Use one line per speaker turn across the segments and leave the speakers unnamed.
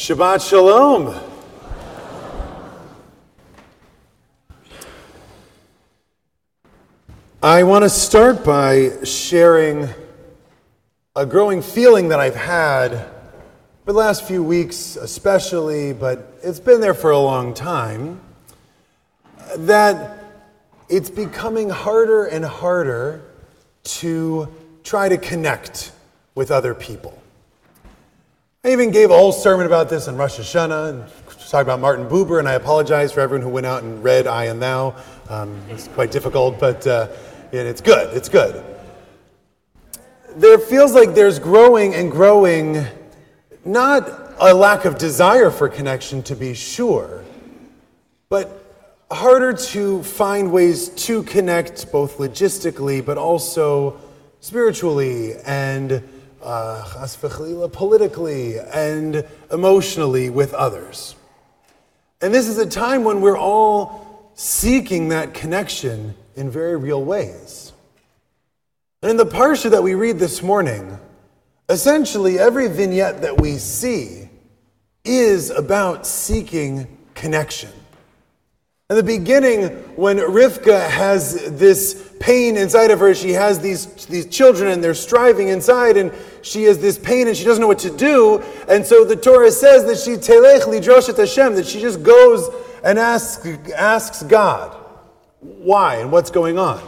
Shabbat Shalom. I want to start by sharing a growing feeling that I've had for the last few weeks, especially, but it's been there for a long time, that it's becoming harder and harder to try to connect with other people. I even gave a whole sermon about this in Rosh Hashanah and talked about Martin Buber, and I apologize for everyone who went out and read I and Thou. Um, it's quite difficult, but uh, it's good. It's good. There feels like there's growing and growing, not a lack of desire for connection to be sure, but harder to find ways to connect both logistically but also spiritually and uh, politically and emotionally with others. And this is a time when we're all seeking that connection in very real ways. And in the parsha that we read this morning, essentially every vignette that we see is about seeking connection. In the beginning, when Rivka has this pain inside of her, she has these, these children and they're striving inside, and she has this pain and she doesn't know what to do. And so the Torah says that she telech lidroshet Hashem, that she just goes and asks, asks God why and what's going on.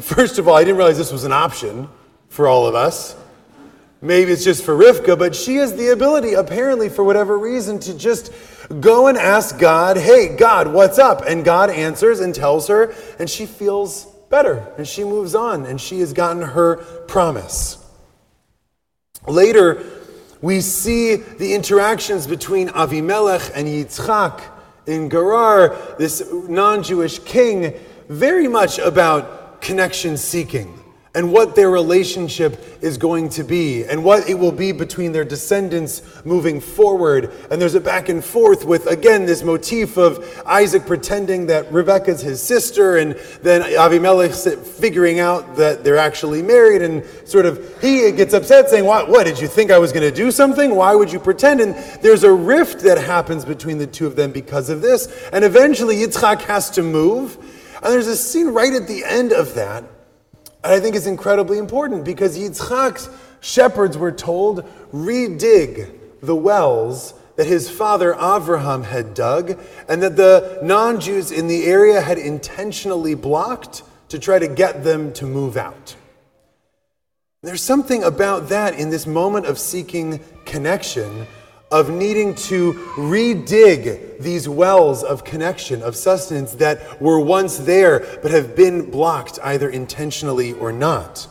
First of all, I didn't realize this was an option for all of us. Maybe it's just for Rivka, but she has the ability, apparently, for whatever reason, to just go and ask God, hey, God, what's up? And God answers and tells her, and she feels better, and she moves on, and she has gotten her promise. Later, we see the interactions between Avimelech and Yitzchak in Gerar, this non Jewish king, very much about connection seeking and what their relationship is going to be and what it will be between their descendants moving forward. And there's a back and forth with, again, this motif of Isaac pretending that Rebecca's his sister and then Avimelech figuring out that they're actually married and sort of he gets upset saying, what, what did you think I was going to do something? Why would you pretend? And there's a rift that happens between the two of them because of this. And eventually Yitzchak has to move. And there's a scene right at the end of that and I think it's incredibly important because Yitzchak's shepherds were told, redig the wells that his father Avraham had dug and that the non Jews in the area had intentionally blocked to try to get them to move out. There's something about that in this moment of seeking connection of needing to redig these wells of connection, of sustenance that were once there but have been blocked either intentionally or not.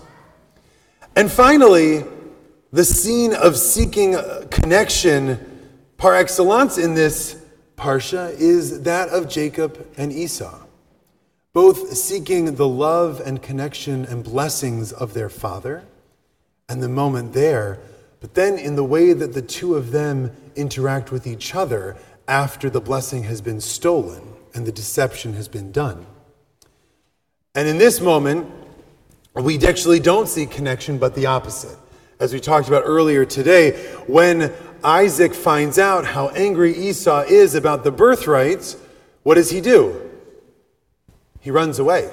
And finally, the scene of seeking uh, connection par excellence in this parsha is that of Jacob and Esau, both seeking the love and connection and blessings of their father, and the moment there but then, in the way that the two of them interact with each other after the blessing has been stolen and the deception has been done. And in this moment, we actually don't see connection, but the opposite. As we talked about earlier today, when Isaac finds out how angry Esau is about the birthrights, what does he do? He runs away.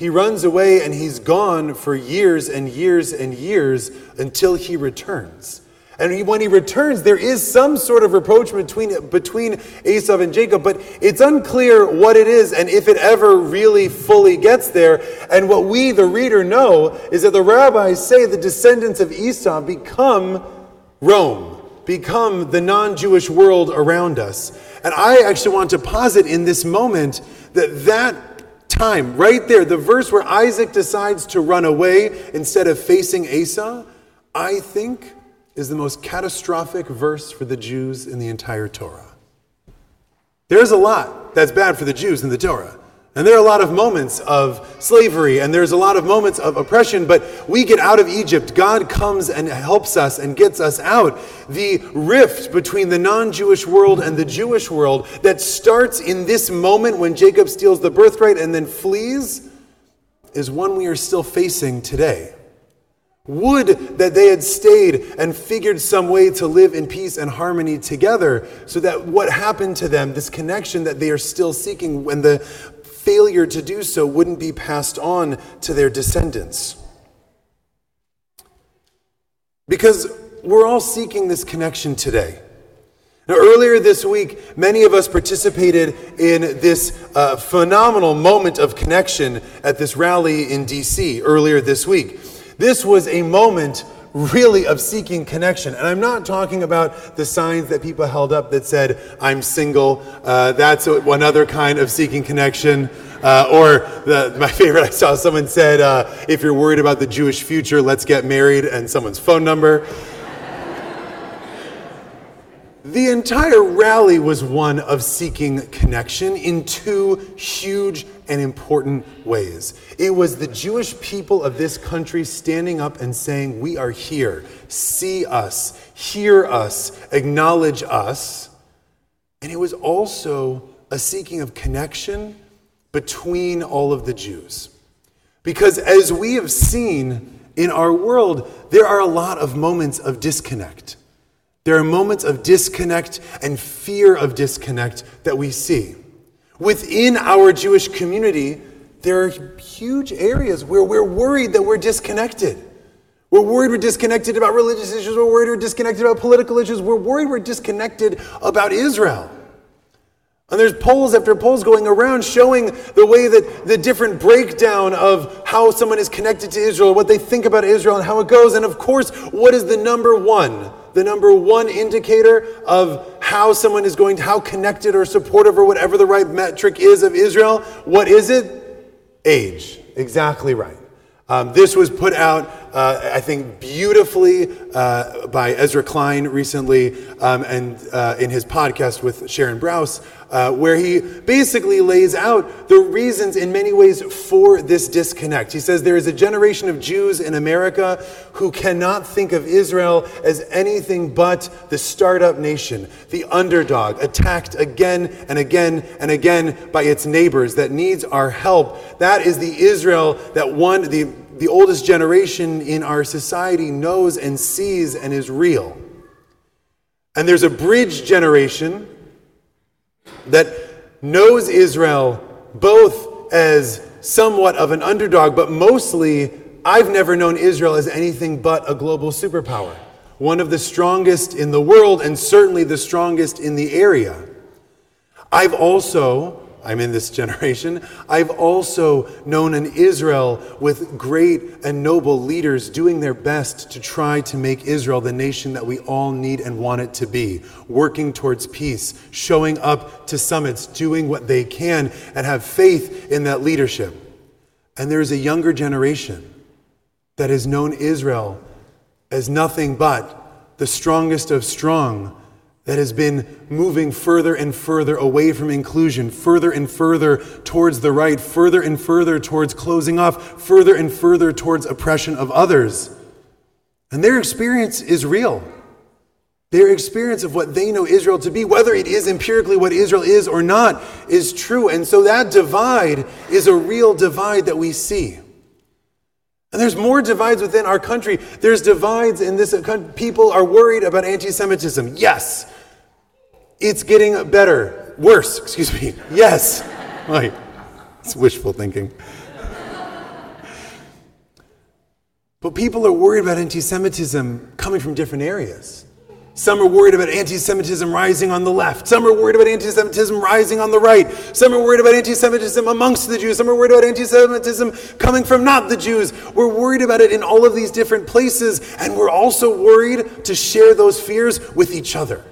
He runs away and he's gone for years and years and years until he returns. And he, when he returns, there is some sort of reproach between, between Esau and Jacob, but it's unclear what it is and if it ever really fully gets there. And what we, the reader, know is that the rabbis say the descendants of Esau become Rome, become the non Jewish world around us. And I actually want to posit in this moment that that time, right there, the verse where Isaac decides to run away instead of facing Esau, I think is the most catastrophic verse for the Jews in the entire Torah. There's a lot that's bad for the Jews in the Torah. And there are a lot of moments of slavery and there's a lot of moments of oppression, but we get out of Egypt. God comes and helps us and gets us out. The rift between the non Jewish world and the Jewish world that starts in this moment when Jacob steals the birthright and then flees is one we are still facing today. Would that they had stayed and figured some way to live in peace and harmony together so that what happened to them, this connection that they are still seeking, when the failure to do so wouldn't be passed on to their descendants. Because we're all seeking this connection today. Now, earlier this week, many of us participated in this uh, phenomenal moment of connection at this rally in DC earlier this week. This was a moment really of seeking connection. And I'm not talking about the signs that people held up that said, I'm single. Uh, that's one other kind of seeking connection. Uh, or the, my favorite, I saw someone said, uh, if you're worried about the Jewish future, let's get married, and someone's phone number. The entire rally was one of seeking connection in two huge and important ways. It was the Jewish people of this country standing up and saying, We are here. See us, hear us, acknowledge us. And it was also a seeking of connection between all of the Jews. Because as we have seen in our world, there are a lot of moments of disconnect. There are moments of disconnect and fear of disconnect that we see. Within our Jewish community, there are huge areas where we're worried that we're disconnected. We're worried we're disconnected about religious issues. We're worried we're disconnected about political issues. We're worried we're disconnected about Israel. And there's polls after polls going around showing the way that the different breakdown of how someone is connected to Israel, what they think about Israel, and how it goes. And of course, what is the number one? The number one indicator of how someone is going how connected or supportive or whatever the right metric is of Israel. What is it? Age. Exactly right. Um, this was put out, uh, I think, beautifully uh, by Ezra Klein recently um, and uh, in his podcast with Sharon Brous, uh, where he basically lays out the reasons in many ways for this disconnect. He says there is a generation of Jews in America who cannot think of Israel as anything but the startup nation, the underdog, attacked again and again and again by its neighbors that needs our help. That is the Israel that one, the the oldest generation in our society knows and sees and is real. And there's a bridge generation that knows Israel both as somewhat of an underdog, but mostly, I've never known Israel as anything but a global superpower. One of the strongest in the world, and certainly the strongest in the area. I've also I'm in this generation. I've also known an Israel with great and noble leaders doing their best to try to make Israel the nation that we all need and want it to be, working towards peace, showing up to summits, doing what they can, and have faith in that leadership. And there is a younger generation that has known Israel as nothing but the strongest of strong that has been moving further and further away from inclusion, further and further towards the right, further and further towards closing off, further and further towards oppression of others. And their experience is real. Their experience of what they know Israel to be, whether it is empirically what Israel is or not, is true. And so that divide is a real divide that we see. And there's more divides within our country. There's divides in this country. People are worried about anti Semitism. Yes. It's getting better. Worse, excuse me. Yes. Right. It's wishful thinking. But people are worried about anti Semitism coming from different areas. Some are worried about anti Semitism rising on the left. Some are worried about anti Semitism rising on the right. Some are worried about anti Semitism amongst the Jews. Some are worried about anti Semitism coming from not the Jews. We're worried about it in all of these different places, and we're also worried to share those fears with each other.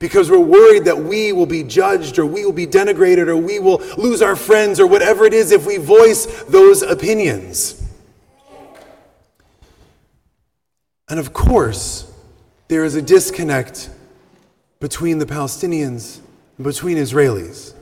Because we're worried that we will be judged or we will be denigrated or we will lose our friends or whatever it is if we voice those opinions. And of course, there is a disconnect between the Palestinians and between Israelis.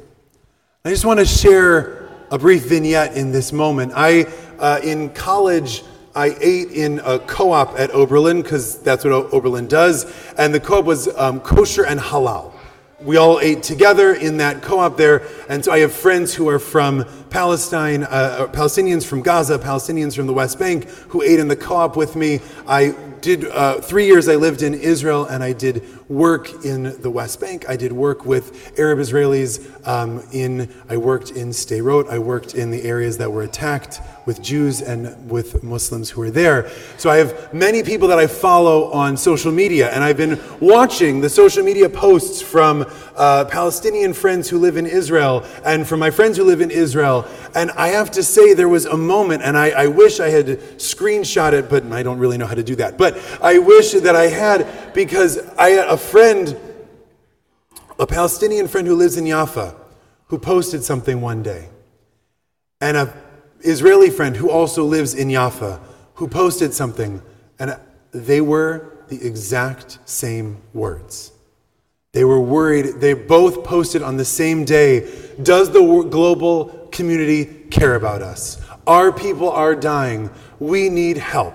I just want to share a brief vignette in this moment. I, uh, in college, I ate in a co op at Oberlin because that's what Oberlin does, and the co op was um, kosher and halal. we all ate together in that co-op there, and so I have friends who are from Palestine, uh, Palestinians from Gaza, Palestinians from the West Bank, who ate in the co-op with me. I did uh, three years. I lived in Israel, and I did work in the West Bank. I did work with Arab Israelis. Um, in I worked in Sderot. I worked in the areas that were attacked with Jews and with Muslims who were there. So I have many people that I follow on social media, and I've been watching the social media posts from uh, Palestinian friends who live in Israel and from my friends who live in Israel. And I have to say, there was a moment, and I, I wish I had screenshot it, but I don't really know how to do that. But I wish that I had because I had a friend, a Palestinian friend who lives in Jaffa, who posted something one day. And a Israeli friend who also lives in Jaffa, who posted something, and they were the exact same words. They were worried. They both posted on the same day Does the global community care about us? Our people are dying. We need help.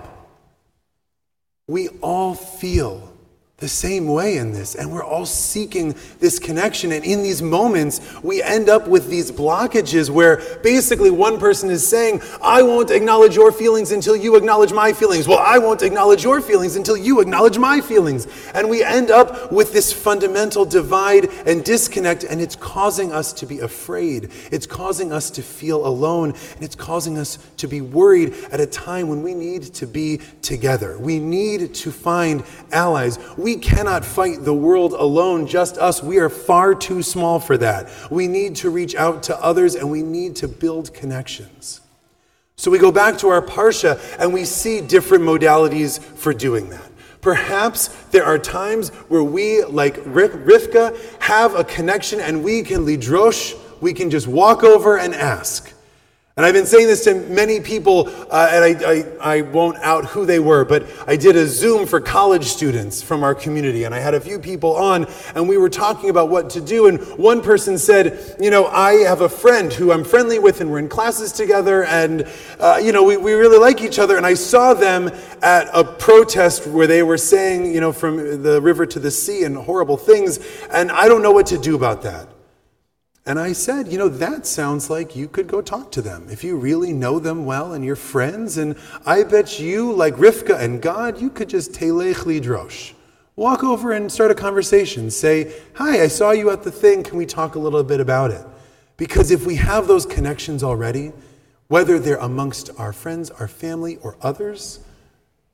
We all feel the same way in this. And we're all seeking this connection. And in these moments, we end up with these blockages where basically one person is saying, I won't acknowledge your feelings until you acknowledge my feelings. Well, I won't acknowledge your feelings until you acknowledge my feelings. And we end up with this fundamental divide and disconnect. And it's causing us to be afraid. It's causing us to feel alone. And it's causing us to be worried at a time when we need to be together. We need to find allies. We cannot fight the world alone, just us. We are far too small for that. We need to reach out to others and we need to build connections. So we go back to our Parsha and we see different modalities for doing that. Perhaps there are times where we, like Rivka, have a connection and we can lidrosh, we can just walk over and ask. And I've been saying this to many people, uh, and I, I, I, won't out who they were, but I did a Zoom for college students from our community, and I had a few people on, and we were talking about what to do. And one person said, You know, I have a friend who I'm friendly with, and we're in classes together, and, uh, you know, we, we really like each other. And I saw them at a protest where they were saying, you know, from the river to the sea and horrible things, and I don't know what to do about that. And I said, you know, that sounds like you could go talk to them if you really know them well and you're friends. And I bet you, like Rivka and God, you could just telech lidrosh. Walk over and start a conversation. Say, hi, I saw you at the thing. Can we talk a little bit about it? Because if we have those connections already, whether they're amongst our friends, our family, or others,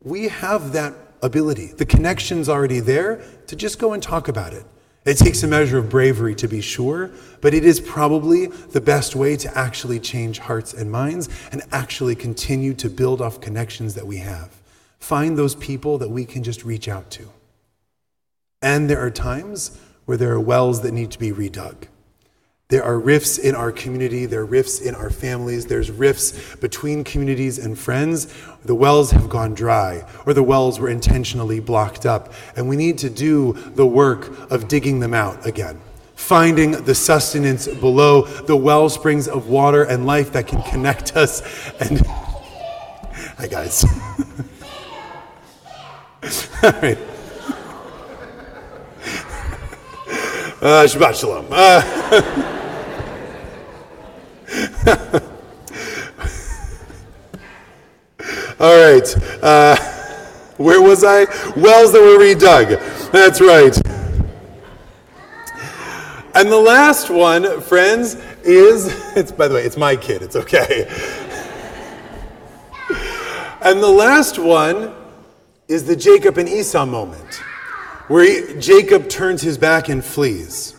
we have that ability. The connection's already there to just go and talk about it. It takes a measure of bravery to be sure, but it is probably the best way to actually change hearts and minds and actually continue to build off connections that we have. Find those people that we can just reach out to. And there are times where there are wells that need to be redug. There are rifts in our community, there are rifts in our families, there's rifts between communities and friends. The wells have gone dry, or the wells were intentionally blocked up, and we need to do the work of digging them out again. Finding the sustenance below the well springs of water and life that can connect us. And hi, guys. All right. Uh, Shabbat Shalom. Uh, All right. Uh, where was I? Wells that were redug. That's right. And the last one, friends, is it's by the way, it's my kid. It's okay. And the last one is the Jacob and Esau moment, where he, Jacob turns his back and flees.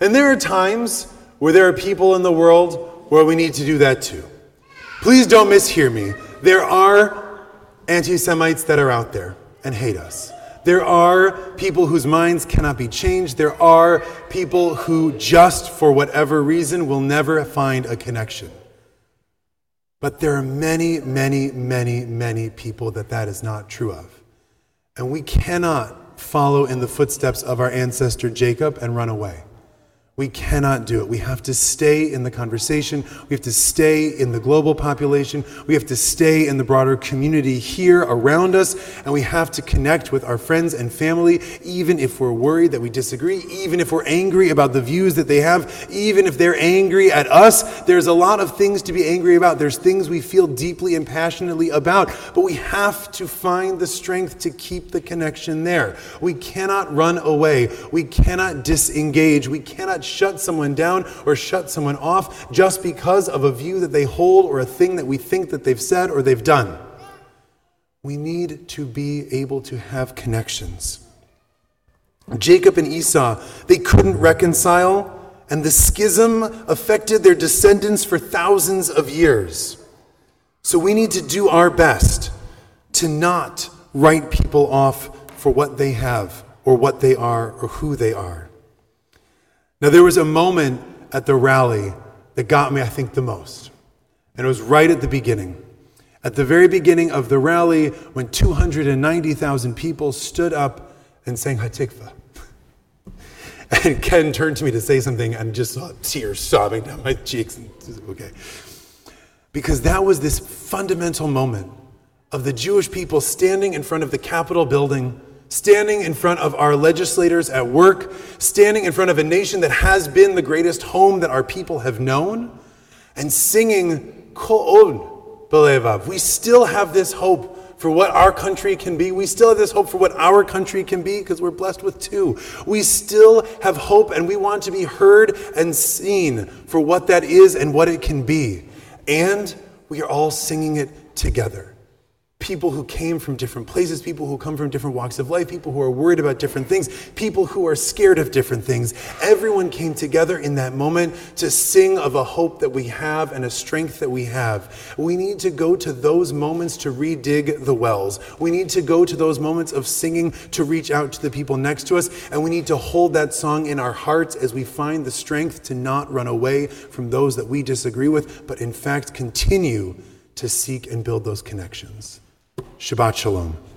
And there are times where there are people in the world where we need to do that too. Please don't mishear me. There are anti Semites that are out there and hate us. There are people whose minds cannot be changed. There are people who, just for whatever reason, will never find a connection. But there are many, many, many, many people that that is not true of. And we cannot follow in the footsteps of our ancestor Jacob and run away. We cannot do it. We have to stay in the conversation. We have to stay in the global population. We have to stay in the broader community here around us. And we have to connect with our friends and family, even if we're worried that we disagree, even if we're angry about the views that they have, even if they're angry at us. There's a lot of things to be angry about. There's things we feel deeply and passionately about. But we have to find the strength to keep the connection there. We cannot run away. We cannot disengage. We cannot shut someone down or shut someone off just because of a view that they hold or a thing that we think that they've said or they've done. We need to be able to have connections. Jacob and Esau, they couldn't reconcile, and the schism affected their descendants for thousands of years. So we need to do our best to not write people off for what they have or what they are or who they are. Now, there was a moment at the rally that got me, I think, the most. And it was right at the beginning. At the very beginning of the rally, when 290,000 people stood up and sang Hatikva. And Ken turned to me to say something and just saw tears sobbing down my cheeks. Okay. Because that was this fundamental moment of the Jewish people standing in front of the Capitol building standing in front of our legislators at work, standing in front of a nation that has been the greatest home that our people have known, and singing Kol od balevav. We still have this hope for what our country can be. We still have this hope for what our country can be because we're blessed with two. We still have hope and we want to be heard and seen for what that is and what it can be. And we are all singing it together people who came from different places, people who come from different walks of life, people who are worried about different things, people who are scared of different things. Everyone came together in that moment to sing of a hope that we have and a strength that we have. We need to go to those moments to redig the wells. We need to go to those moments of singing to reach out to the people next to us, and we need to hold that song in our hearts as we find the strength to not run away from those that we disagree with, but in fact continue to seek and build those connections. Shabbat Shalom.